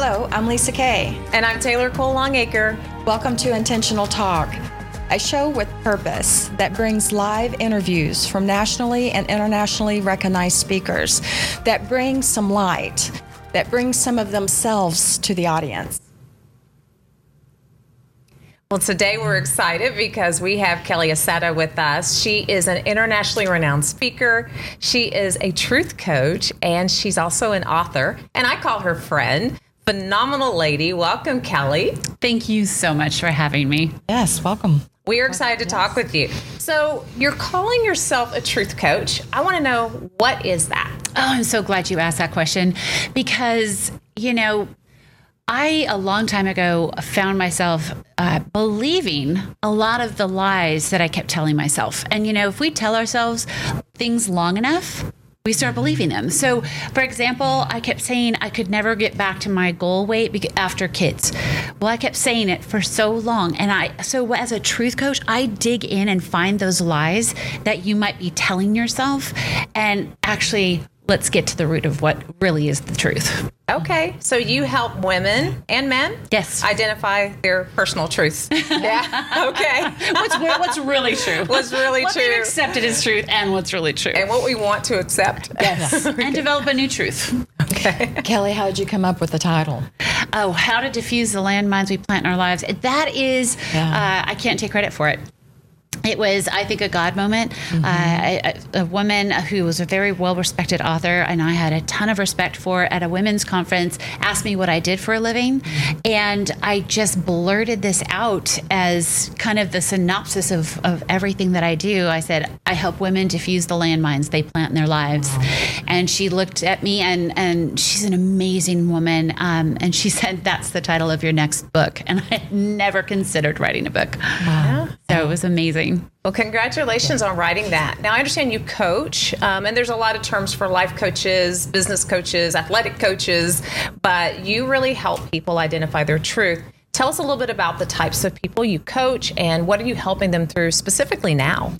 Hello, I'm Lisa Kay. And I'm Taylor Cole Longacre. Welcome to Intentional Talk, a show with purpose that brings live interviews from nationally and internationally recognized speakers that bring some light, that bring some of themselves to the audience. Well, today we're excited because we have Kelly Asada with us. She is an internationally renowned speaker. She is a truth coach and she's also an author. And I call her friend. Phenomenal lady. Welcome, Kelly. Thank you so much for having me. Yes, welcome. We are excited to talk with you. So, you're calling yourself a truth coach. I want to know what is that? Oh, I'm so glad you asked that question because, you know, I, a long time ago, found myself uh, believing a lot of the lies that I kept telling myself. And, you know, if we tell ourselves things long enough, we start believing them. So, for example, I kept saying I could never get back to my goal weight after kids. Well, I kept saying it for so long. And I, so as a truth coach, I dig in and find those lies that you might be telling yourself and actually let's get to the root of what really is the truth. Okay, so you help women and men, yes, identify their personal truths. yeah. Okay. what's what's really true? What's really true. what true? accepted as truth, and what's really true, and what we want to accept. Yes, okay. and develop a new truth. Okay. Kelly, how did you come up with the title? Oh, how to diffuse the landmines we plant in our lives. That is, yeah. uh, I can't take credit for it it was, I think, a God moment. Mm-hmm. Uh, a, a, woman who was a very well respected author, and I had a ton of respect for at a women's conference, asked me what I did for a living. Mm-hmm. And I just blurted this out as kind of the synopsis of, of everything that I do. I said, I help women diffuse the landmines they plant in their lives. Wow. And she looked at me, and, and she's an amazing woman. Um, and she said, That's the title of your next book. And I had never considered writing a book. Wow. So it was amazing. Well, congratulations on writing that. Now, I understand you coach, um, and there's a lot of terms for life coaches, business coaches, athletic coaches, but you really help people identify their truth. Tell us a little bit about the types of people you coach and what are you helping them through specifically now?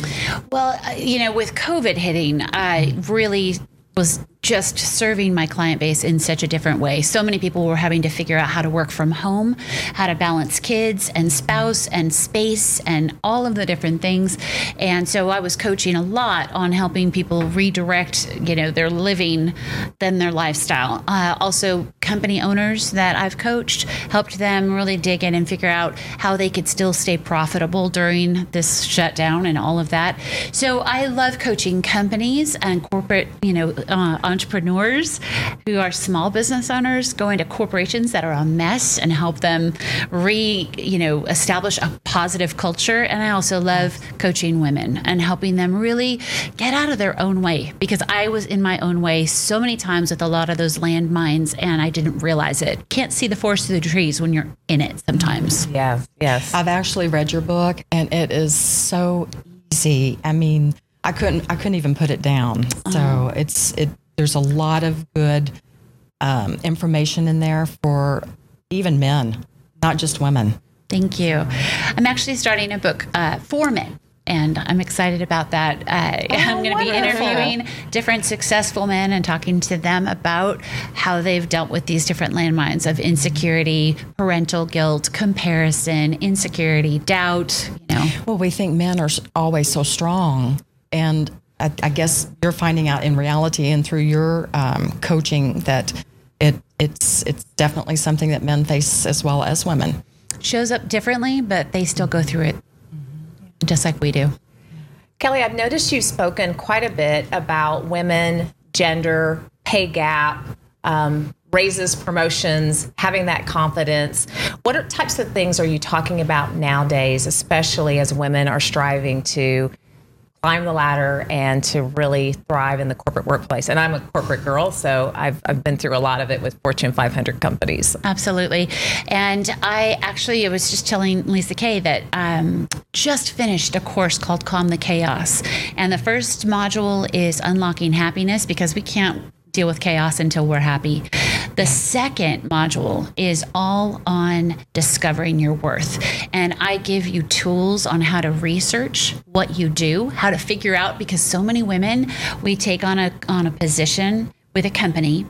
Well, uh, you know, with COVID hitting, I really was just serving my client base in such a different way. So many people were having to figure out how to work from home, how to balance kids and spouse and space and all of the different things. And so I was coaching a lot on helping people redirect, you know, their living than their lifestyle. Uh, also, company owners that I've coached helped them really dig in and figure out how they could still stay profitable during this shutdown and all of that. So I love coaching companies and corporate, you know, uh, entrepreneurs who are small business owners go into corporations that are a mess and help them re, you know, establish a positive culture. And I also love coaching women and helping them really get out of their own way because I was in my own way so many times with a lot of those landmines and I didn't realize it. Can't see the forest through the trees when you're in it sometimes. Yes, yes. I've actually read your book and it is so easy. I mean, I couldn't I couldn't even put it down. So uh-huh. it's it there's a lot of good um, information in there for even men, not just women. Thank you. I'm actually starting a book uh, for men. And I'm excited about that. Uh, oh, I'm going to be interviewing different successful men and talking to them about how they've dealt with these different landmines of insecurity, parental guilt, comparison, insecurity, doubt. You know. Well, we think men are always so strong, and I, I, guess you're finding out in reality and through your um, coaching that it it's it's definitely something that men face as well as women. Shows up differently, but they still go through it just like we do. Kelly, I've noticed you've spoken quite a bit about women, gender, pay gap, um, raises, promotions, having that confidence. What types of things are you talking about nowadays, especially as women are striving to climb the ladder and to really thrive in the corporate workplace. And I'm a corporate girl, so I've, I've been through a lot of it with Fortune 500 companies. Absolutely. And I actually I was just telling Lisa Kay that um, just finished a course called Calm the Chaos. And the first module is Unlocking Happiness because we can't deal with chaos until we're happy. The second module is all on discovering your worth. And I give you tools on how to research what you do, how to figure out because so many women we take on a on a position with a company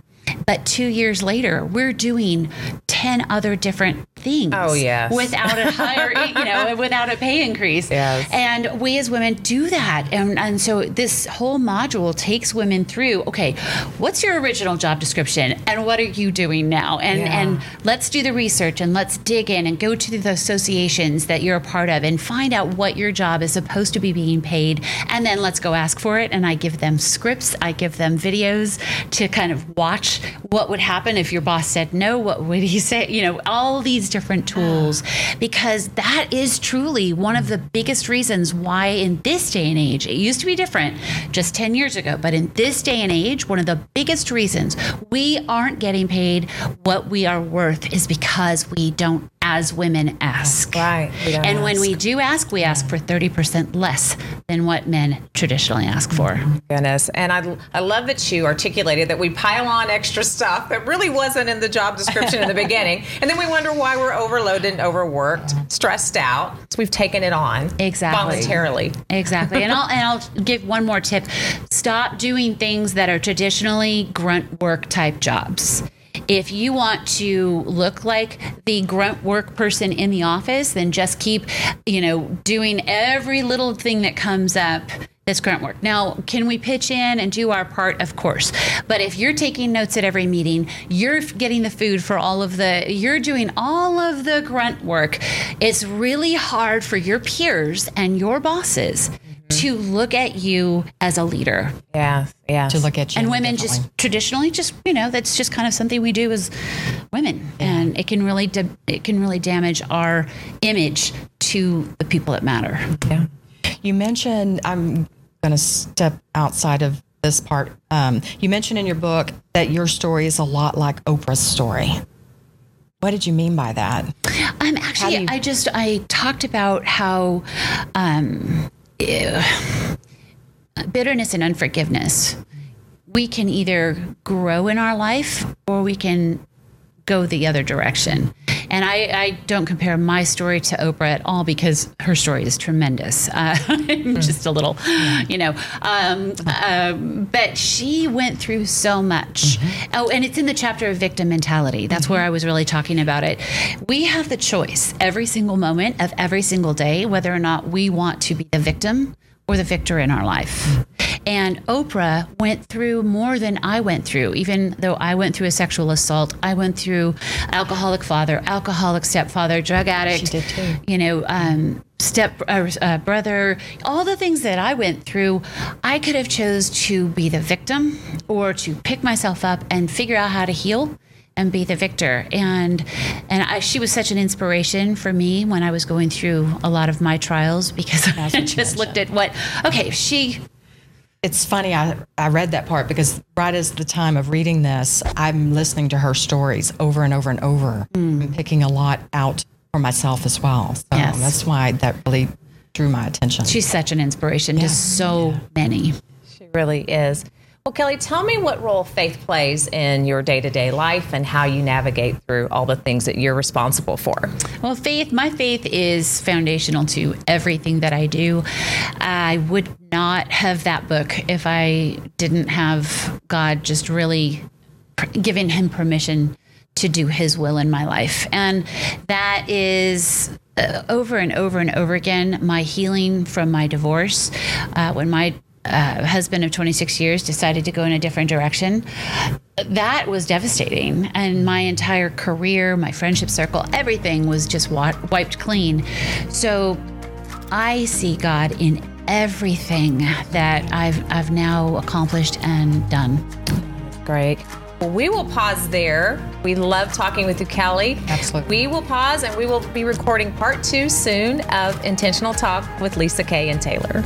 But two years later, we're doing 10 other different things. Oh, yes. Without a higher, you know, without a pay increase. Yes. And we as women do that. And, and so this whole module takes women through okay, what's your original job description and what are you doing now? And, Yeah. and let's do the research and let's dig in and go to the associations that you're a part of and find out what your job is supposed to be being paid. And then let's go ask for it. And I give them scripts, I give them videos to kind of watch what would happen if your boss said no, what would he say? You know, all these different tools, because that is truly one of the biggest reasons why in this day and age, it used to be different just 10 years ago, but in this day and age, one of the biggest reasons we aren't getting paid what we are worth is because we don't, as women, ask. Oh, right. We don't And when we do ask, we ask for 30% less than what men traditionally ask for. Oh, goodness. And I, I love that you articulated that we pile on extra stuff that really wasn't in the job description in the beginning. And then we wonder why we're overloaded and overworked, stressed out. So we've taken it on Exactly. voluntarily. Exactly. And I'll and I'll give one more tip. Stop doing things that are traditionally grunt work type jobs. If you want to look like the grunt work person in the office, then just keep, you know, doing every little thing that comes up that's grunt work. Now, can we pitch in and do our part? Of course. But if you're taking notes at every meeting, you're getting the food for all of the, you're doing all of the grunt work, it's really hard for your peers and your bosses to look at you as a leader. Yeah. Yeah. to look at you. And women differently. just traditionally just, you know, that's just kind of something we do as women. And it can really da- it can really damage our image to the people that matter. Yeah. You mentioned, I'm going to step outside of this part. Um, you mentioned in your book that your story is a lot like Oprah's story. What did you mean by that? Um, actually, you- I just I talked about how um, ew, bitterness and unforgiveness. We can either grow in our life or we can go the other direction. And I, I don't compare my story to Oprah at all because her story is tremendous. Uh, I'm just a little, you know. Um, um, but she went through so much. Oh, and it's in the chapter of victim mentality. That's where I was really talking about it. We have the choice every single moment of every single day whether or not we want to be the victim or the victor in our life. And Oprah went through more than I went through. Even though I went through a sexual assault, I went through alcoholic father, alcoholic stepfather, drug addict. did too. You know, um, step uh, uh, brother, all the things that I went through. I could have chose to be the victim or to pick myself up and figure out how to heal and be the victor. And and I, she was such an inspiration for me when I was going through a lot of my trials because I just looked at what okay, she It's funny. I, I read that part because right as the time of reading this, I'm listening to her stories over and over and over mm. and picking a lot out for myself as well. So Yes. that's why that really drew my attention. she's such an inspiration to so many. She really is. Well, Kelly, tell me what role faith plays in your day to day life and how you navigate through all the things that you're responsible for. Well, faith, my faith is foundational to everything that I do. I would not have that book if I didn't have God just really giving him permission to do his will in my life. And that is uh, over and over and over again my healing from my divorce. Uh, when my uh, husband of 26 years decided to go in a different direction. That was devastating. And my entire career, my friendship circle, everything was just wa- wiped clean. So I see God in everything that I've, I've now accomplished and done. Great. We will pause there. We love talking with you, Kelly. Absolutely. We will pause and we will be recording part two soon of Intentional Talk with Lisa Kay and Taylor.